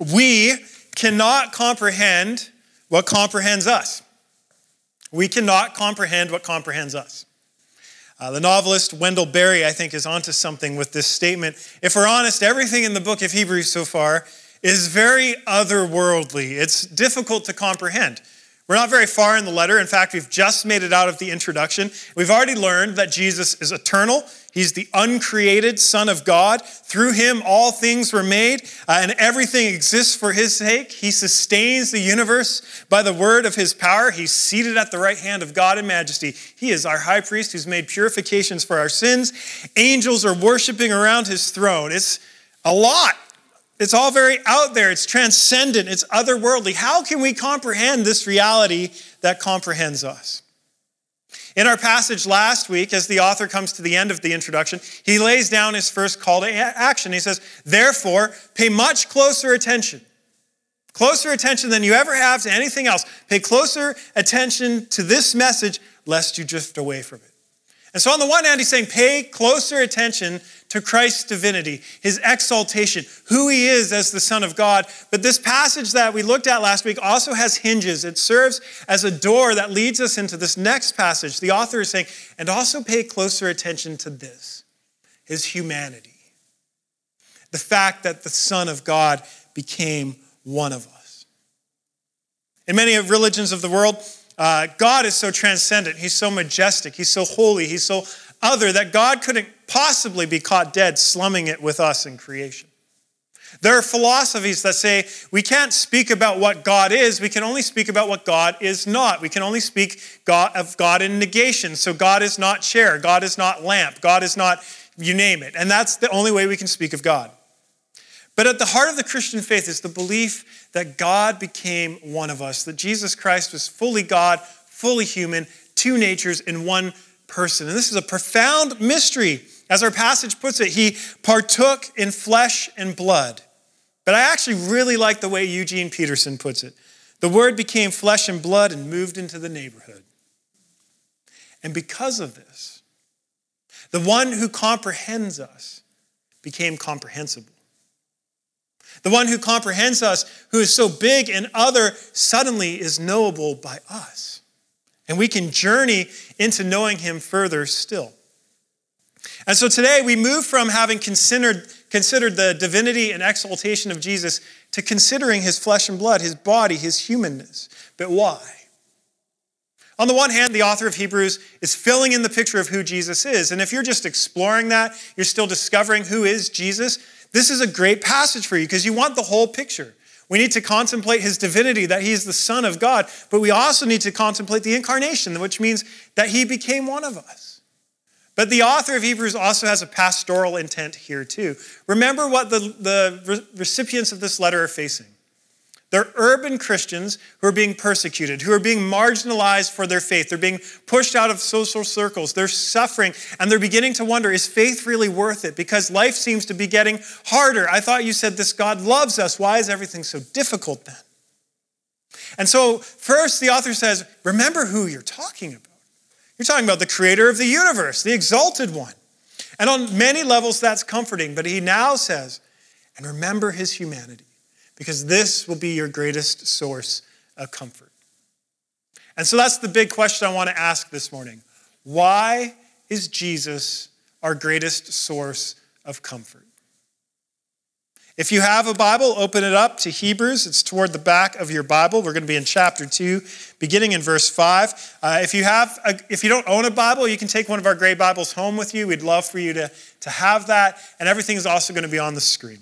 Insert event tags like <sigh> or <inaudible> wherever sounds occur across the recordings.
we cannot comprehend what comprehends us. We cannot comprehend what comprehends us. Uh, the novelist Wendell Berry, I think, is onto something with this statement. If we're honest, everything in the book of Hebrews so far is very otherworldly. It's difficult to comprehend. We're not very far in the letter. In fact, we've just made it out of the introduction. We've already learned that Jesus is eternal. He's the uncreated Son of God. Through him, all things were made, uh, and everything exists for his sake. He sustains the universe by the word of his power. He's seated at the right hand of God in majesty. He is our high priest who's made purifications for our sins. Angels are worshiping around his throne. It's a lot. It's all very out there, it's transcendent, it's otherworldly. How can we comprehend this reality that comprehends us? In our passage last week, as the author comes to the end of the introduction, he lays down his first call to action. He says, Therefore, pay much closer attention. Closer attention than you ever have to anything else. Pay closer attention to this message, lest you drift away from it. And so, on the one hand, he's saying, pay closer attention to Christ's divinity, his exaltation, who he is as the Son of God. But this passage that we looked at last week also has hinges. It serves as a door that leads us into this next passage. The author is saying, and also pay closer attention to this his humanity. The fact that the Son of God became one of us. In many of religions of the world, uh, God is so transcendent. He's so majestic. He's so holy. He's so other that God couldn't possibly be caught dead slumming it with us in creation. There are philosophies that say we can't speak about what God is, we can only speak about what God is not. We can only speak God, of God in negation. So God is not chair, God is not lamp, God is not, you name it. And that's the only way we can speak of God. But at the heart of the Christian faith is the belief that God became one of us, that Jesus Christ was fully God, fully human, two natures in one person. And this is a profound mystery. As our passage puts it, he partook in flesh and blood. But I actually really like the way Eugene Peterson puts it. The word became flesh and blood and moved into the neighborhood. And because of this, the one who comprehends us became comprehensible. The one who comprehends us, who is so big and other, suddenly is knowable by us. And we can journey into knowing him further still. And so today we move from having considered, considered the divinity and exaltation of Jesus to considering his flesh and blood, his body, his humanness. But why? On the one hand, the author of Hebrews is filling in the picture of who Jesus is. And if you're just exploring that, you're still discovering who is Jesus, this is a great passage for you because you want the whole picture. We need to contemplate his divinity, that he is the Son of God, but we also need to contemplate the incarnation, which means that he became one of us. But the author of Hebrews also has a pastoral intent here, too. Remember what the, the recipients of this letter are facing. They're urban Christians who are being persecuted, who are being marginalized for their faith. They're being pushed out of social circles. They're suffering, and they're beginning to wonder is faith really worth it? Because life seems to be getting harder. I thought you said this God loves us. Why is everything so difficult then? And so, first, the author says, remember who you're talking about. You're talking about the creator of the universe, the exalted one. And on many levels, that's comforting. But he now says, and remember his humanity because this will be your greatest source of comfort. And so that's the big question I want to ask this morning. Why is Jesus our greatest source of comfort? If you have a Bible, open it up to Hebrews. It's toward the back of your Bible. We're going to be in chapter 2, beginning in verse 5. Uh, if, you have a, if you don't own a Bible, you can take one of our gray Bibles home with you. We'd love for you to, to have that. And everything is also going to be on the screen.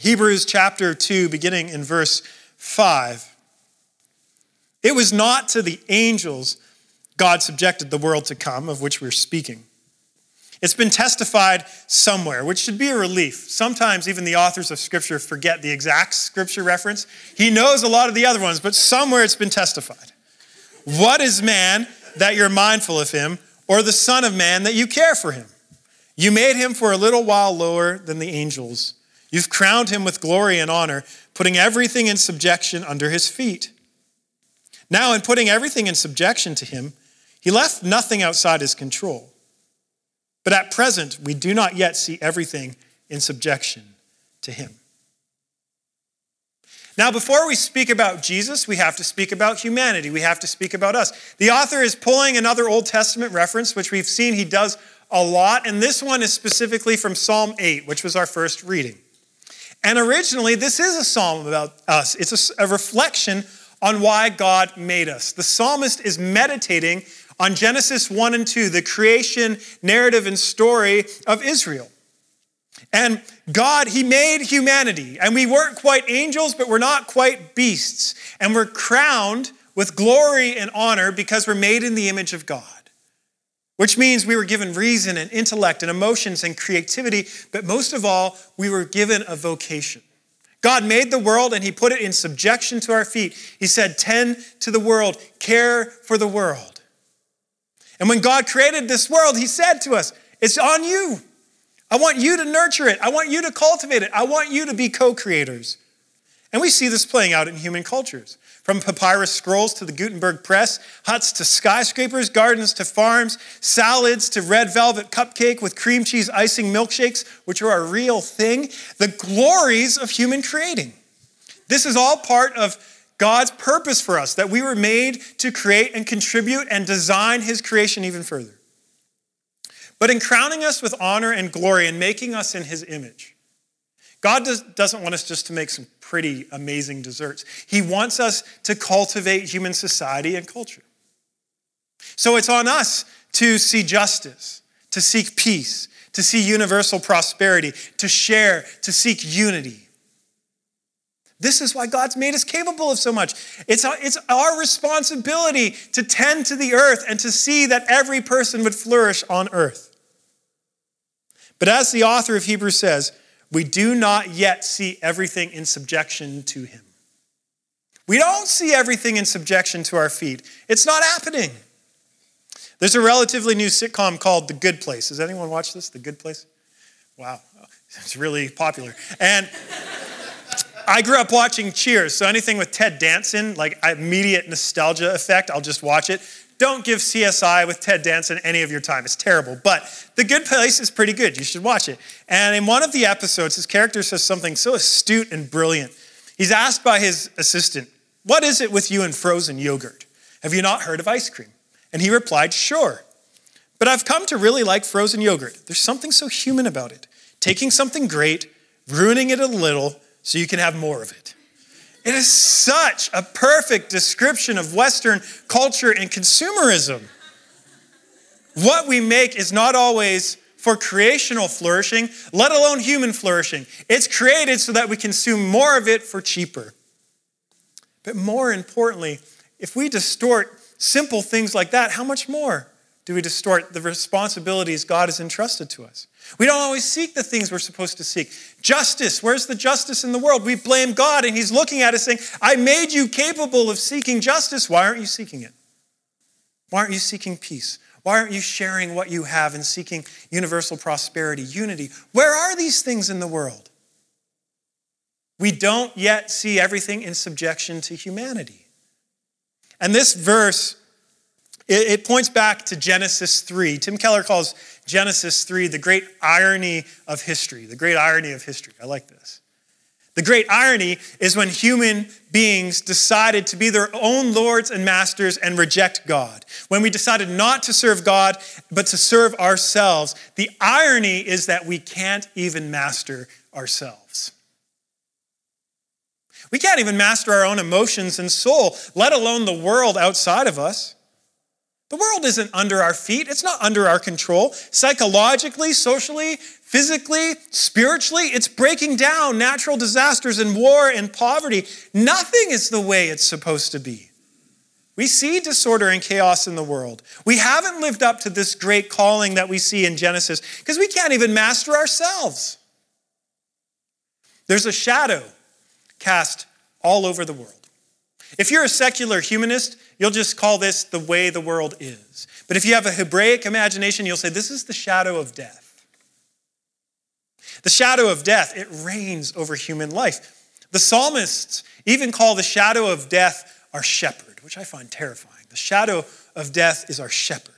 Hebrews chapter 2, beginning in verse 5. It was not to the angels God subjected the world to come, of which we're speaking. It's been testified somewhere, which should be a relief. Sometimes even the authors of Scripture forget the exact Scripture reference. He knows a lot of the other ones, but somewhere it's been testified. What is man that you're mindful of him, or the Son of Man that you care for him? You made him for a little while lower than the angels. You've crowned him with glory and honor, putting everything in subjection under his feet. Now, in putting everything in subjection to him, he left nothing outside his control. But at present, we do not yet see everything in subjection to him. Now, before we speak about Jesus, we have to speak about humanity. We have to speak about us. The author is pulling another Old Testament reference, which we've seen he does a lot, and this one is specifically from Psalm 8, which was our first reading. And originally, this is a psalm about us, it's a, a reflection on why God made us. The psalmist is meditating on Genesis 1 and 2, the creation narrative and story of Israel. And God, He made humanity, and we weren't quite angels, but we're not quite beasts. And we're crowned with glory and honor because we're made in the image of God, which means we were given reason and intellect and emotions and creativity, but most of all, we were given a vocation. God made the world and He put it in subjection to our feet. He said, Tend to the world, care for the world. And when God created this world, He said to us, It's on you. I want you to nurture it. I want you to cultivate it. I want you to be co creators. And we see this playing out in human cultures. From papyrus scrolls to the Gutenberg press, huts to skyscrapers, gardens to farms, salads to red velvet cupcake with cream cheese icing milkshakes, which are a real thing, the glories of human creating. This is all part of God's purpose for us, that we were made to create and contribute and design His creation even further. But in crowning us with honor and glory and making us in his image, God does, doesn't want us just to make some pretty amazing desserts. He wants us to cultivate human society and culture. So it's on us to see justice, to seek peace, to see universal prosperity, to share, to seek unity. This is why God's made us capable of so much. It's our, it's our responsibility to tend to the earth and to see that every person would flourish on earth. But as the author of Hebrews says, we do not yet see everything in subjection to him. We don't see everything in subjection to our feet. It's not happening. There's a relatively new sitcom called The Good Place. Has anyone watched this? The Good Place? Wow, it's really popular. And I grew up watching Cheers, so anything with Ted Danson, like immediate nostalgia effect, I'll just watch it. Don't give CSI with Ted Danson any of your time. It's terrible. But The Good Place is pretty good. You should watch it. And in one of the episodes, his character says something so astute and brilliant. He's asked by his assistant, What is it with you and frozen yogurt? Have you not heard of ice cream? And he replied, Sure. But I've come to really like frozen yogurt. There's something so human about it. Taking something great, ruining it a little so you can have more of it. It is such a perfect description of Western culture and consumerism. What we make is not always for creational flourishing, let alone human flourishing. It's created so that we consume more of it for cheaper. But more importantly, if we distort simple things like that, how much more do we distort the responsibilities God has entrusted to us? We don't always seek the things we're supposed to seek. Justice, where's the justice in the world? We blame God, and He's looking at us saying, I made you capable of seeking justice. Why aren't you seeking it? Why aren't you seeking peace? Why aren't you sharing what you have and seeking universal prosperity, unity? Where are these things in the world? We don't yet see everything in subjection to humanity. And this verse it, points back to Genesis 3. Tim Keller calls Genesis 3 the great irony of history. The great irony of history. I like this. The great irony is when human beings decided to be their own lords and masters and reject God. When we decided not to serve God, but to serve ourselves. The irony is that we can't even master ourselves. We can't even master our own emotions and soul, let alone the world outside of us. The world isn't under our feet, it's not under our control. Psychologically, socially, physically, spiritually, it's breaking down natural disasters and war and poverty. Nothing is the way it's supposed to be. We see disorder and chaos in the world. We haven't lived up to this great calling that we see in Genesis because we can't even master ourselves. There's a shadow cast all over the world. If you're a secular humanist, you'll just call this the way the world is. But if you have a Hebraic imagination, you'll say this is the shadow of death. The shadow of death, it reigns over human life. The psalmists even call the shadow of death our shepherd, which I find terrifying. The shadow of death is our shepherd.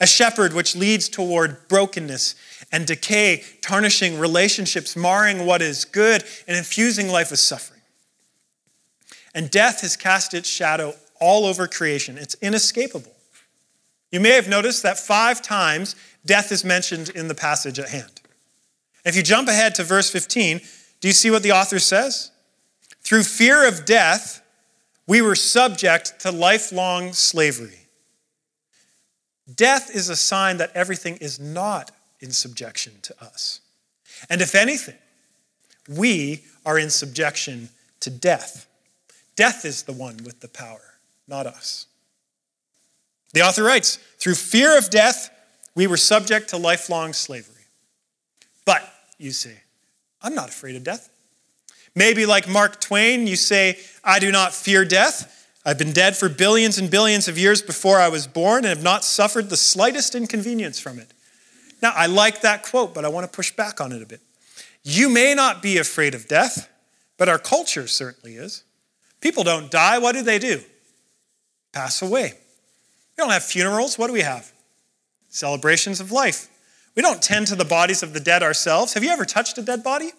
A shepherd which leads toward brokenness and decay, tarnishing relationships, marring what is good, and infusing life with suffering. And death has cast its shadow all over creation. It's inescapable. You may have noticed that five times death is mentioned in the passage at hand. If you jump ahead to verse 15, do you see what the author says? Through fear of death, we were subject to lifelong slavery. Death is a sign that everything is not in subjection to us. And if anything, we are in subjection to death. Death is the one with the power, not us. The author writes Through fear of death, we were subject to lifelong slavery. But, you say, I'm not afraid of death. Maybe, like Mark Twain, you say, I do not fear death. I've been dead for billions and billions of years before I was born and have not suffered the slightest inconvenience from it. Now, I like that quote, but I want to push back on it a bit. You may not be afraid of death, but our culture certainly is. People don't die. What do they do? Pass away. We don't have funerals. What do we have? Celebrations of life. We don't tend to the bodies of the dead ourselves. Have you ever touched a dead body?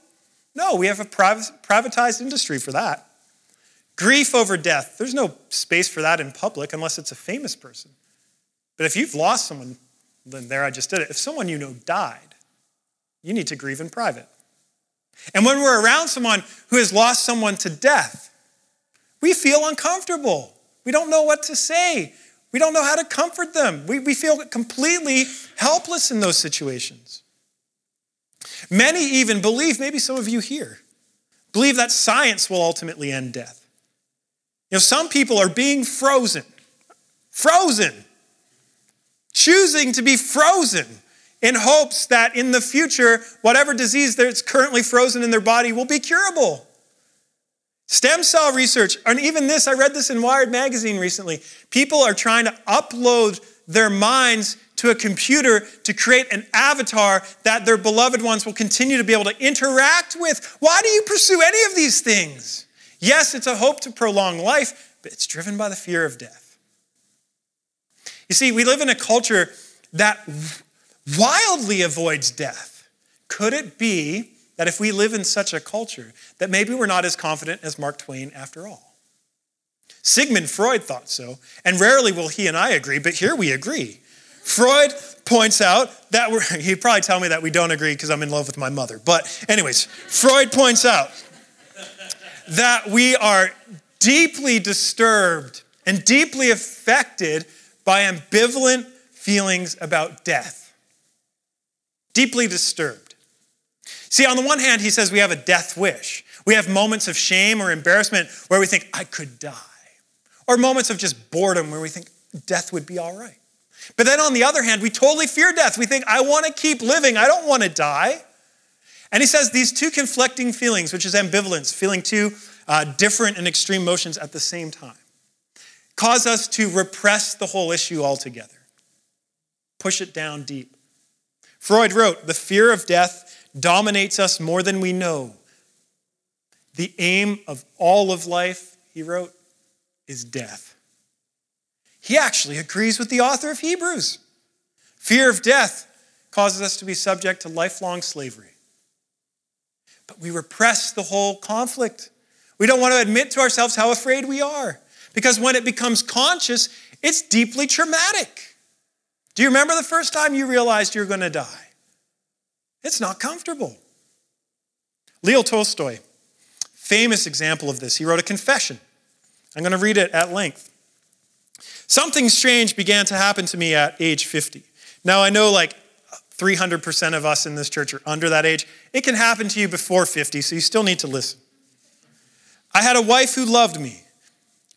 No, we have a privatized industry for that. Grief over death, there's no space for that in public unless it's a famous person. But if you've lost someone, then there I just did it. If someone you know died, you need to grieve in private. And when we're around someone who has lost someone to death, we feel uncomfortable. We don't know what to say. We don't know how to comfort them. We, we feel completely helpless in those situations. Many even believe, maybe some of you here, believe that science will ultimately end death. You know, some people are being frozen, frozen, choosing to be frozen in hopes that in the future, whatever disease that's currently frozen in their body will be curable. Stem cell research, and even this, I read this in Wired magazine recently. People are trying to upload their minds to a computer to create an avatar that their beloved ones will continue to be able to interact with. Why do you pursue any of these things? Yes, it's a hope to prolong life, but it's driven by the fear of death. You see, we live in a culture that wildly avoids death. Could it be that if we live in such a culture, that maybe we're not as confident as Mark Twain after all? Sigmund Freud thought so, and rarely will he and I agree, but here we agree. Freud points out that we're, <laughs> he'd probably tell me that we don't agree because I'm in love with my mother. But, anyways, Freud points out that we are deeply disturbed and deeply affected by ambivalent feelings about death. Deeply disturbed. See, on the one hand, he says we have a death wish. We have moments of shame or embarrassment where we think, I could die. Or moments of just boredom where we think death would be all right. But then on the other hand, we totally fear death. We think, I want to keep living, I don't want to die. And he says these two conflicting feelings, which is ambivalence, feeling two uh, different and extreme emotions at the same time, cause us to repress the whole issue altogether, push it down deep. Freud wrote, The fear of death dominates us more than we know. The aim of all of life, he wrote, is death. He actually agrees with the author of Hebrews. Fear of death causes us to be subject to lifelong slavery. But we repress the whole conflict. We don't want to admit to ourselves how afraid we are. Because when it becomes conscious, it's deeply traumatic. Do you remember the first time you realized you're going to die? It's not comfortable. Leo Tolstoy, famous example of this, he wrote a confession. I'm going to read it at length. Something strange began to happen to me at age 50. Now, I know like 300% of us in this church are under that age. It can happen to you before 50, so you still need to listen. I had a wife who loved me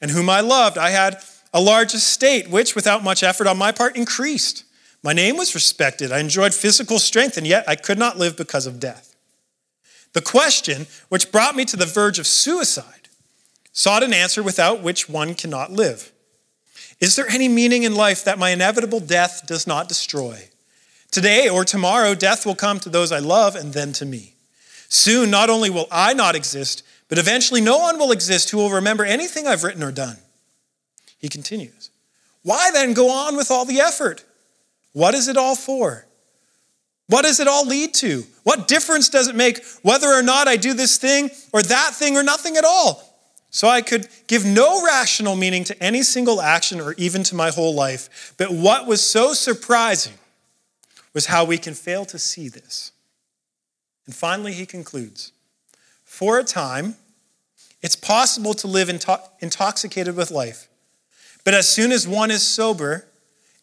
and whom I loved. I had a large estate, which, without much effort on my part, increased. My name was respected. I enjoyed physical strength, and yet I could not live because of death. The question, which brought me to the verge of suicide, sought an answer without which one cannot live. Is there any meaning in life that my inevitable death does not destroy? Today or tomorrow, death will come to those I love and then to me. Soon, not only will I not exist, but eventually no one will exist who will remember anything I've written or done. He continues, Why then go on with all the effort? What is it all for? What does it all lead to? What difference does it make whether or not I do this thing or that thing or nothing at all? So I could give no rational meaning to any single action or even to my whole life. But what was so surprising was how we can fail to see this. And finally, he concludes For a time, it's possible to live into- intoxicated with life. But as soon as one is sober,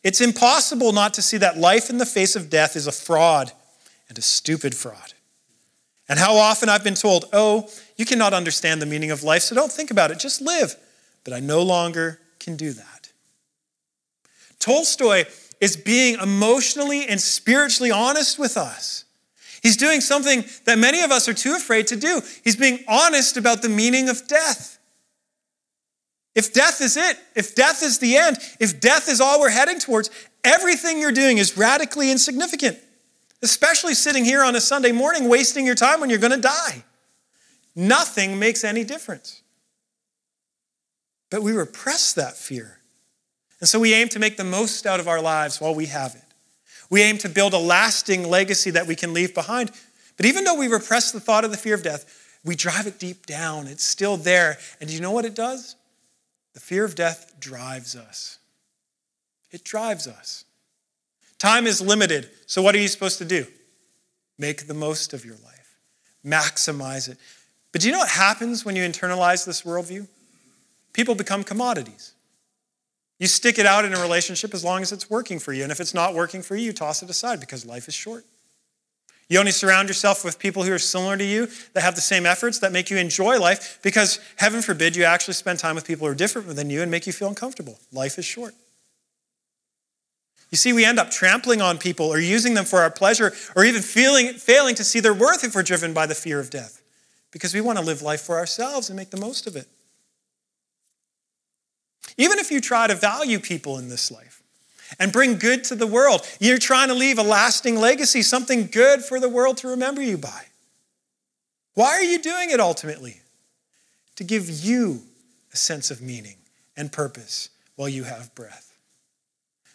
it's impossible not to see that life in the face of death is a fraud and a stupid fraud. And how often I've been told, oh, you cannot understand the meaning of life, so don't think about it, just live. But I no longer can do that. Tolstoy is being emotionally and spiritually honest with us. He's doing something that many of us are too afraid to do. He's being honest about the meaning of death. If death is it, if death is the end, if death is all we're heading towards, everything you're doing is radically insignificant especially sitting here on a Sunday morning wasting your time when you're going to die. Nothing makes any difference. But we repress that fear. And so we aim to make the most out of our lives while we have it. We aim to build a lasting legacy that we can leave behind. But even though we repress the thought of the fear of death, we drive it deep down. It's still there. And do you know what it does? The fear of death drives us. It drives us. Time is limited. So, what are you supposed to do? Make the most of your life, maximize it. But do you know what happens when you internalize this worldview? People become commodities. You stick it out in a relationship as long as it's working for you. And if it's not working for you, you toss it aside because life is short. You only surround yourself with people who are similar to you, that have the same efforts, that make you enjoy life, because heaven forbid you actually spend time with people who are different than you and make you feel uncomfortable. Life is short. You see, we end up trampling on people or using them for our pleasure or even feeling, failing to see their worth if we're driven by the fear of death because we want to live life for ourselves and make the most of it. Even if you try to value people in this life and bring good to the world, you're trying to leave a lasting legacy, something good for the world to remember you by. Why are you doing it ultimately? To give you a sense of meaning and purpose while you have breath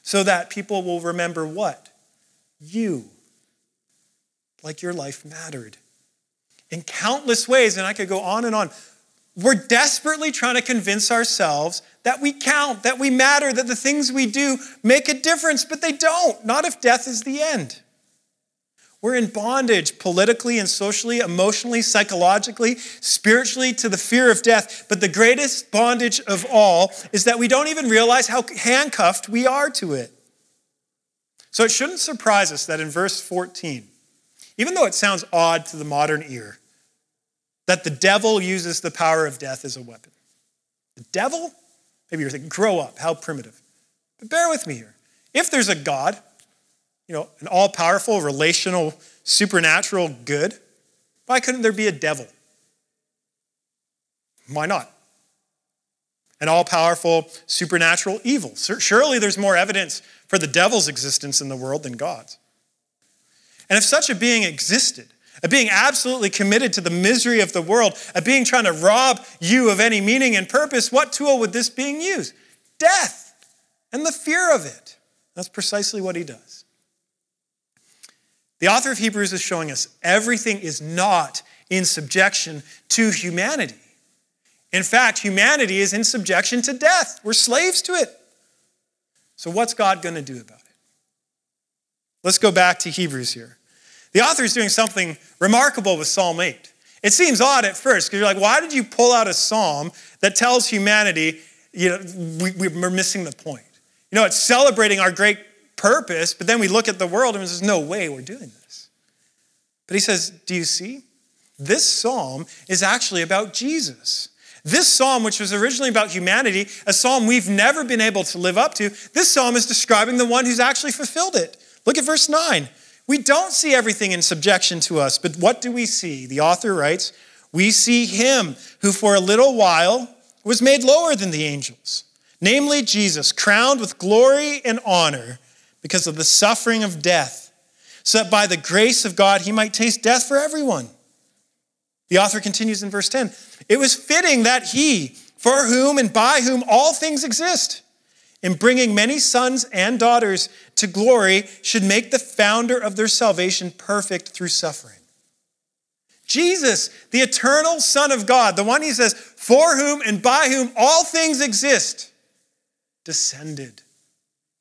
so that people will remember what? You. Like your life mattered. In countless ways, and I could go on and on. We're desperately trying to convince ourselves that we count, that we matter, that the things we do make a difference, but they don't. Not if death is the end. We're in bondage politically and socially, emotionally, psychologically, spiritually to the fear of death. But the greatest bondage of all is that we don't even realize how handcuffed we are to it. So it shouldn't surprise us that in verse 14, even though it sounds odd to the modern ear, that the devil uses the power of death as a weapon. The devil? Maybe you're thinking, grow up, how primitive. But bear with me here. If there's a God, you know, an all powerful, relational, supernatural good, why couldn't there be a devil? Why not? An all powerful, supernatural evil. Surely there's more evidence for the devil's existence in the world than God's. And if such a being existed, a being absolutely committed to the misery of the world, a being trying to rob you of any meaning and purpose, what tool would this being use? Death and the fear of it. That's precisely what he does. The author of Hebrews is showing us everything is not in subjection to humanity. In fact, humanity is in subjection to death. We're slaves to it. So, what's God going to do about it? Let's go back to Hebrews here. The author is doing something remarkable with Psalm 8. It seems odd at first because you're like, why did you pull out a psalm that tells humanity, you know, we, we're missing the point? You know, it's celebrating our great purpose, but then we look at the world and there's no way we're doing this. But he says, Do you see? This psalm is actually about Jesus. This psalm, which was originally about humanity, a psalm we've never been able to live up to, this psalm is describing the one who's actually fulfilled it. Look at verse 9. We don't see everything in subjection to us, but what do we see? The author writes, We see him who for a little while was made lower than the angels, namely Jesus, crowned with glory and honor because of the suffering of death, so that by the grace of God he might taste death for everyone. The author continues in verse 10 It was fitting that he, for whom and by whom all things exist, in bringing many sons and daughters to glory, should make the founder of their salvation perfect through suffering. Jesus, the eternal Son of God, the one he says, for whom and by whom all things exist, descended.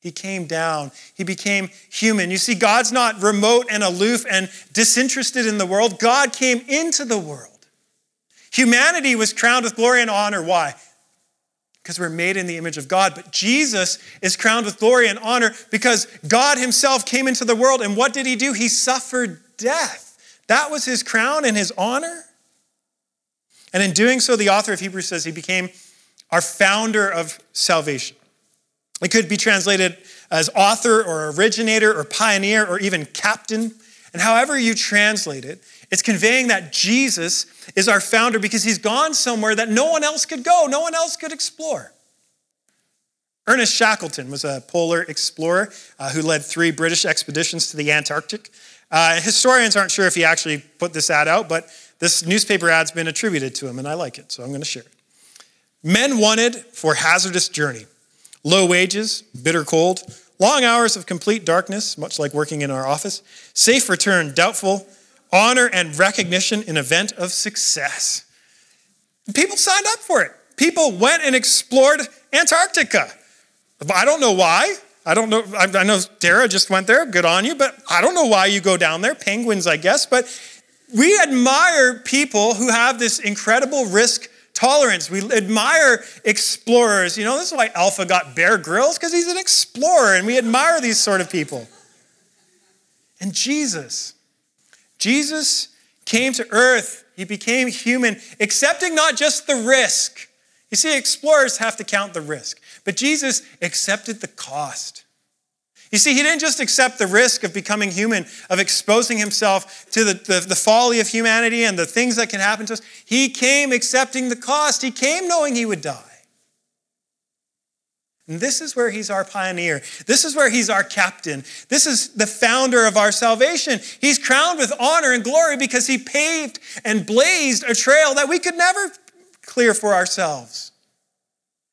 He came down. He became human. You see, God's not remote and aloof and disinterested in the world. God came into the world. Humanity was crowned with glory and honor. Why? Because we're made in the image of God. But Jesus is crowned with glory and honor because God Himself came into the world. And what did He do? He suffered death. That was His crown and His honor. And in doing so, the author of Hebrews says He became our founder of salvation. It could be translated as author or originator or pioneer or even captain. And however you translate it, it's conveying that Jesus is our founder because he's gone somewhere that no one else could go, no one else could explore. Ernest Shackleton was a polar explorer uh, who led three British expeditions to the Antarctic. Uh, historians aren't sure if he actually put this ad out, but this newspaper ad's been attributed to him, and I like it, so I'm going to share it. Men wanted for hazardous journey Low wages, bitter cold, long hours of complete darkness, much like working in our office, safe return, doubtful, honor and recognition in event of success. People signed up for it. People went and explored Antarctica. I don't know why. I don't know. I know Dara just went there. Good on you. But I don't know why you go down there. Penguins, I guess. But we admire people who have this incredible risk tolerance. We admire explorers. You know, this is why Alpha got Bear Grylls, because he's an explorer, and we admire these sort of people. And Jesus, Jesus came to earth. He became human, accepting not just the risk. You see, explorers have to count the risk, but Jesus accepted the cost. You see, he didn't just accept the risk of becoming human, of exposing himself to the, the, the, folly of humanity and the things that can happen to us. He came accepting the cost. He came knowing he would die. And this is where he's our pioneer. This is where he's our captain. This is the founder of our salvation. He's crowned with honor and glory because he paved and blazed a trail that we could never clear for ourselves.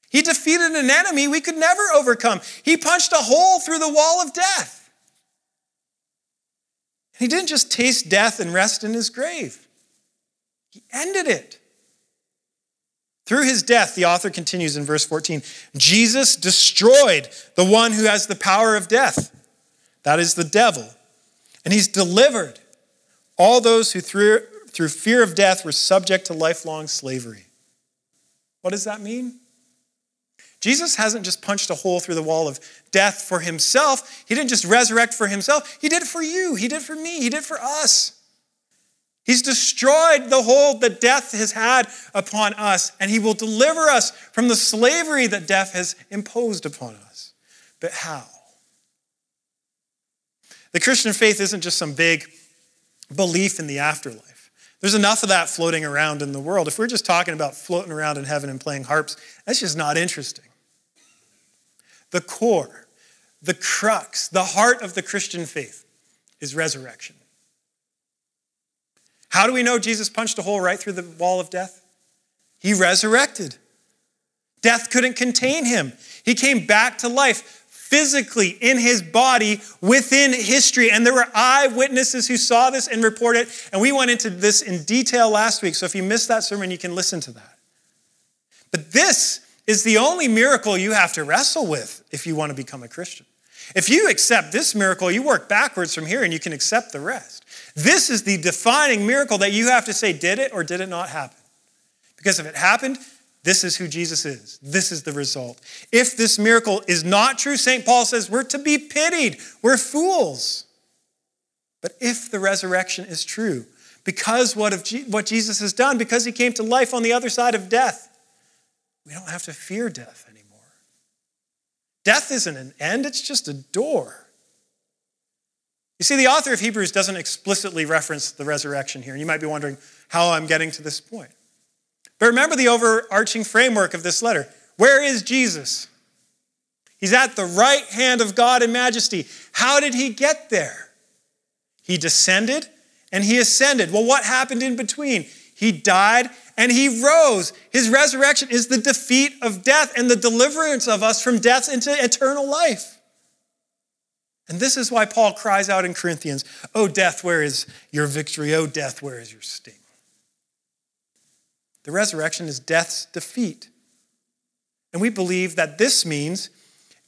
He defeated an enemy we could never overcome. He punched a hole through the wall of death. He didn't just taste death and rest in his grave, he ended it. Through his death, the author continues in verse 14 Jesus destroyed the one who has the power of death, that is the devil, and he's delivered all those who through, through fear of death were subject to lifelong slavery. What does that mean? Jesus hasn't just punched a hole through the wall of death for himself. He didn't just resurrect for himself. He did it for you. He did it for me. He did it for us. He's destroyed the hold that death has had upon us, and he will deliver us from the slavery that death has imposed upon us. But how? The Christian faith isn't just some big belief in the afterlife. There's enough of that floating around in the world. If we're just talking about floating around in heaven and playing harps, that's just not interesting the core, the crux, the heart of the Christian faith is resurrection. How do we know Jesus punched a hole right through the wall of death? He resurrected. Death couldn't contain him. He came back to life physically in his body within history. And there were eyewitnesses who saw this and reported it. And we went into this in detail last week. So if you missed that sermon, you can listen to that. But this is the only miracle you have to wrestle with if you want to become a Christian. If you accept this miracle, you work backwards from here and you can accept the rest. This is the defining miracle that you have to say, did it or did it not happen? Because if it happened, this is who Jesus is. This is the result. If this miracle is not true, St. Paul says we're to be pitied. We're fools. But if the resurrection is true, because what, of what Jesus has done, because he came to life on the other side of death, we don't have to fear death anymore. Death isn't an end, it's just a door. You see, the author of Hebrews doesn't explicitly reference the resurrection here, you might be wondering how I'm getting to this point. But remember the overarching framework of this letter. Where is Jesus? He's at the right hand of God in majesty. How did he get there? He descended and he ascended. Well, what happened in between? He died and he rose. His resurrection is the defeat of death and the deliverance of us from death into eternal life. And this is why Paul cries out in Corinthians, Oh, death, where is your victory? Oh, death, where is your sting? The resurrection is death's defeat. And we believe that this means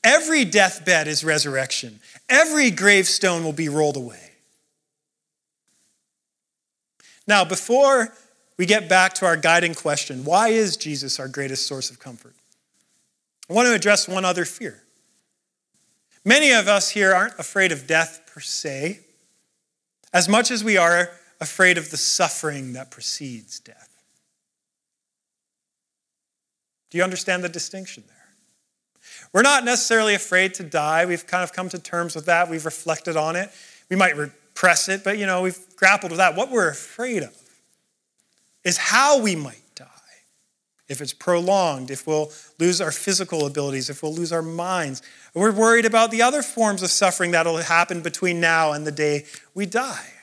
every deathbed is resurrection, every gravestone will be rolled away. Now, before we get back to our guiding question, why is Jesus our greatest source of comfort? I want to address one other fear. Many of us here aren't afraid of death per se, as much as we are afraid of the suffering that precedes death. Do you understand the distinction there? We're not necessarily afraid to die. We've kind of come to terms with that. We've reflected on it. We might repress it, but you know, we've grappled with that. What we're afraid of is how we might. If it's prolonged, if we'll lose our physical abilities, if we'll lose our minds. We're worried about the other forms of suffering that'll happen between now and the day we die.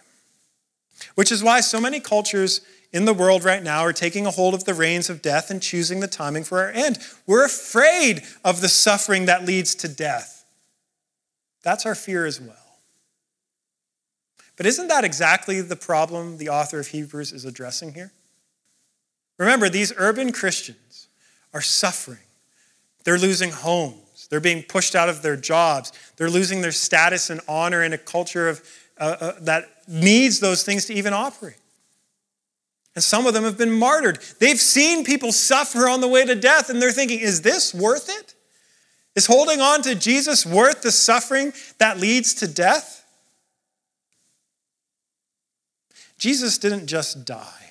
Which is why so many cultures in the world right now are taking a hold of the reins of death and choosing the timing for our end. We're afraid of the suffering that leads to death. That's our fear as well. But isn't that exactly the problem the author of Hebrews is addressing here? Remember, these urban Christians are suffering. They're losing homes. They're being pushed out of their jobs. They're losing their status and honor in a culture of, uh, uh, that needs those things to even operate. And some of them have been martyred. They've seen people suffer on the way to death, and they're thinking, is this worth it? Is holding on to Jesus worth the suffering that leads to death? Jesus didn't just die,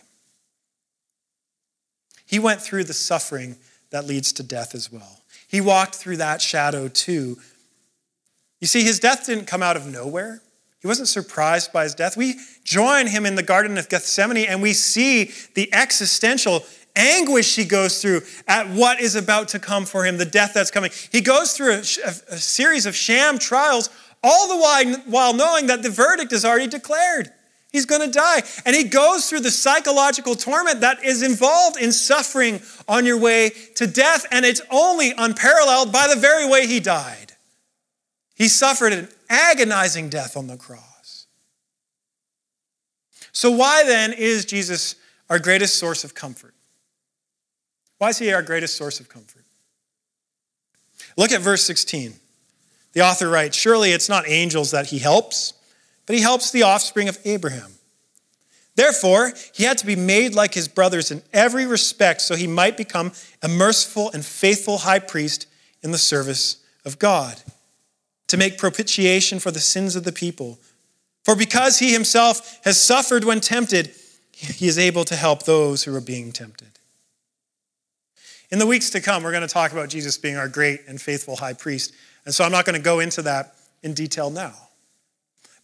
he went through the suffering that leads to death as well. He walked through that shadow too. You see, his death didn't come out of nowhere. He wasn't surprised by his death. We join him in the Garden of Gethsemane and we see the existential anguish he goes through at what is about to come for him, the death that's coming. He goes through a, a, series of sham trials, all the while knowing that the verdict is already declared. He's going to die. And he goes through the psychological torment that is involved in suffering on your way to death, and it's only unparalleled by the very way he died. He suffered an agonizing death on the cross. So, why then is Jesus our greatest source of comfort? Why is he our greatest source of comfort? Look at verse 16. The author writes Surely it's not angels that he helps, but he helps the offspring of Abraham. Therefore, he had to be made like his brothers in every respect so he might become a merciful and faithful high priest in the service of God to make propitiation for the sins of the people. For because he himself has suffered when tempted, he is able to help those who are being tempted. In the weeks to come, we're going to talk about Jesus being our great and faithful high priest. And so I'm not going to go into that in detail now.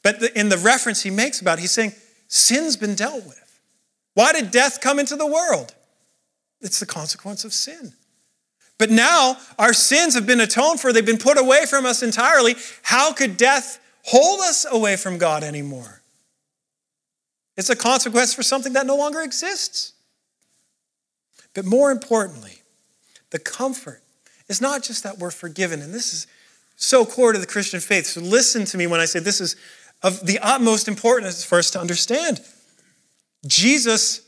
But in the reference he makes about it, he's saying, sin's been dealt with. Why did death come into the world? It's the consequence of sin. But now our sins have been atoned for, they've been put away from us entirely. How could death hold us away from God anymore? It's a consequence for something that no longer exists. But more importantly, the comfort is not just that we're forgiven, and this is so core to the Christian faith. So listen to me when I say this is of the utmost importance for us to understand. Jesus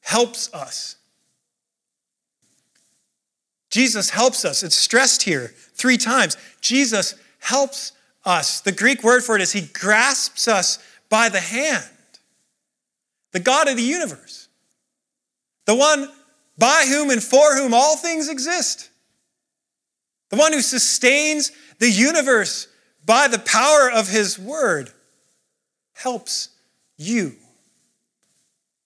helps us. Jesus helps us. It's stressed here three times. Jesus helps us. The Greek word for it is he grasps us by the hand. The God of the universe, the one by whom and for whom all things exist, the one who sustains the universe by the power of his word, helps you,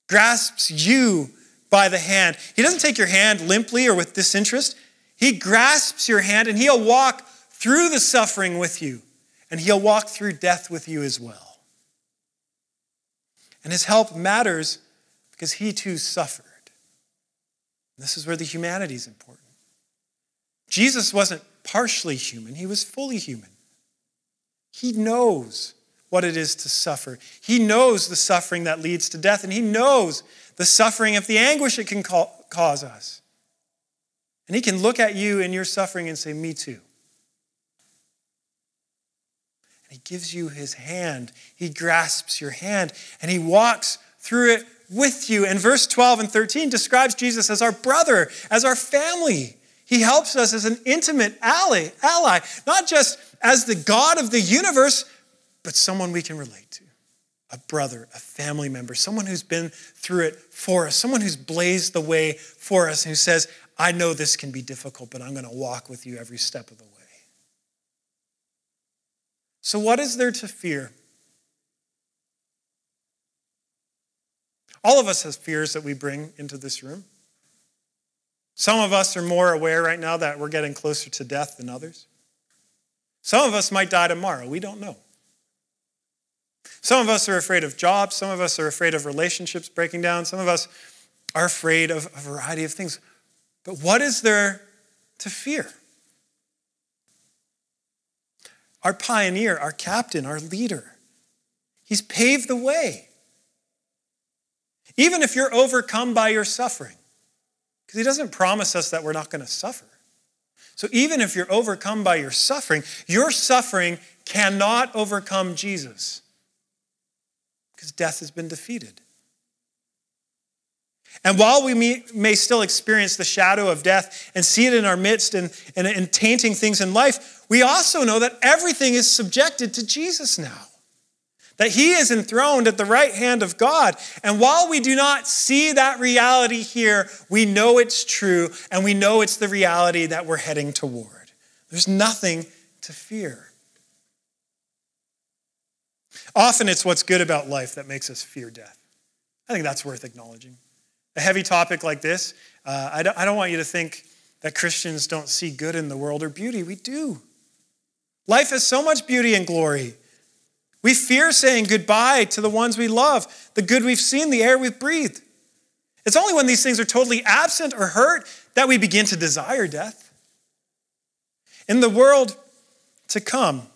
grasps you by the hand. He doesn't take your hand limply or with disinterest. He grasps your hand and he'll walk through the suffering with you, and he'll walk through death with you as well. And his help matters because he too suffered. This is where the humanity is important. Jesus wasn't partially human, he was fully human. He knows what it is to suffer. He knows the suffering that leads to death, and he knows the suffering of the anguish it can cause us. And he can look at you in your suffering and say, Me too. And he gives you his hand. He grasps your hand and he walks through it with you. And verse 12 and 13 describes Jesus as our brother, as our family. He helps us as an intimate ally, ally, not just as the God of the universe, but someone we can relate to. A brother, a family member, someone who's been through it for us, someone who's blazed the way for us, and who says, I know this can be difficult, but I'm going to walk with you every step of the way. So, what is there to fear? All of us have fears that we bring into this room. Some of us are more aware right now that we're getting closer to death than others. Some of us might die tomorrow. We don't know. Some of us are afraid of jobs. Some of us are afraid of relationships breaking down. Some of us are afraid of a variety of things. But what is there to fear? Our pioneer, our captain, our leader, he's paved the way. Even if you're overcome by your suffering, because he doesn't promise us that we're not going to suffer. So even if you're overcome by your suffering, your suffering cannot overcome Jesus because death has been defeated. And while we may, still experience the shadow of death and see it in our midst and, and, and tainting things in life, we also know that everything is subjected to Jesus now that he is enthroned at the right hand of God. And while we do not see that reality here, we know it's true and we know it's the reality that we're heading toward. There's nothing to fear. Often it's what's good about life that makes us fear death. I think that's worth acknowledging. A heavy topic like this, uh, I, don't, I don't want you to think that Christians don't see good in the world or beauty. We do. Life has so much beauty and glory. We fear saying goodbye to the ones we love, the good we've seen, the air we've breathed. It's only when these things are totally absent or hurt that we begin to desire death. In the world to come,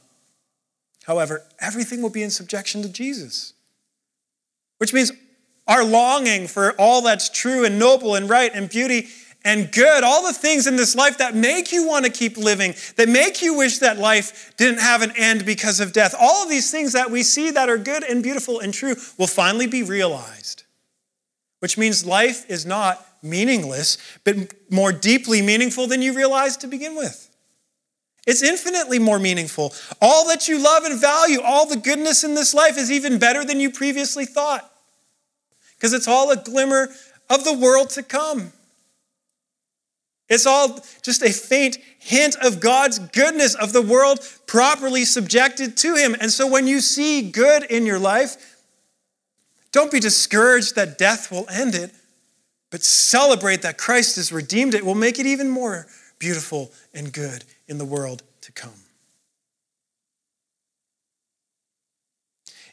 however, everything will be in subjection to Jesus, which means our longing for all that's true and noble and right and beauty and good, all the things in this life that make you want to keep living, that make you wish that life didn't have an end because of death, all of these things that we see that are good and beautiful and true will finally be realized. Which means life is not meaningless, but more deeply meaningful than you realized to begin with. It's infinitely more meaningful. All that you love and value, all the goodness in this life is even better than you previously thought. Because it's all a glimmer of the world to come. It's all just a faint hint of God's goodness, of the world properly subjected to Him. And so when you see good in your life, don't be discouraged that death will end it, but celebrate that Christ has redeemed it, will make it even more beautiful and good in the world to come.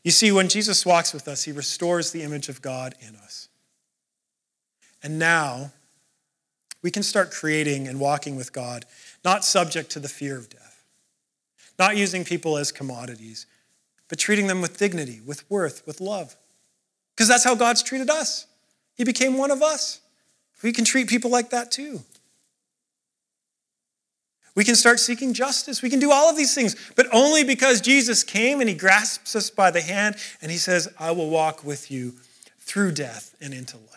You see, when Jesus walks with us, He restores the image of God in us. And now, we can start creating and walking with God, not subject to the fear of death, not using people as commodities, but treating them with dignity, with worth, with love. Because that's how God's treated us. He became one of us. We can treat people like that too. We can start seeking justice. We can do all of these things, but only because Jesus came and he grasps us by the hand and he says, I will walk with you through death and into life.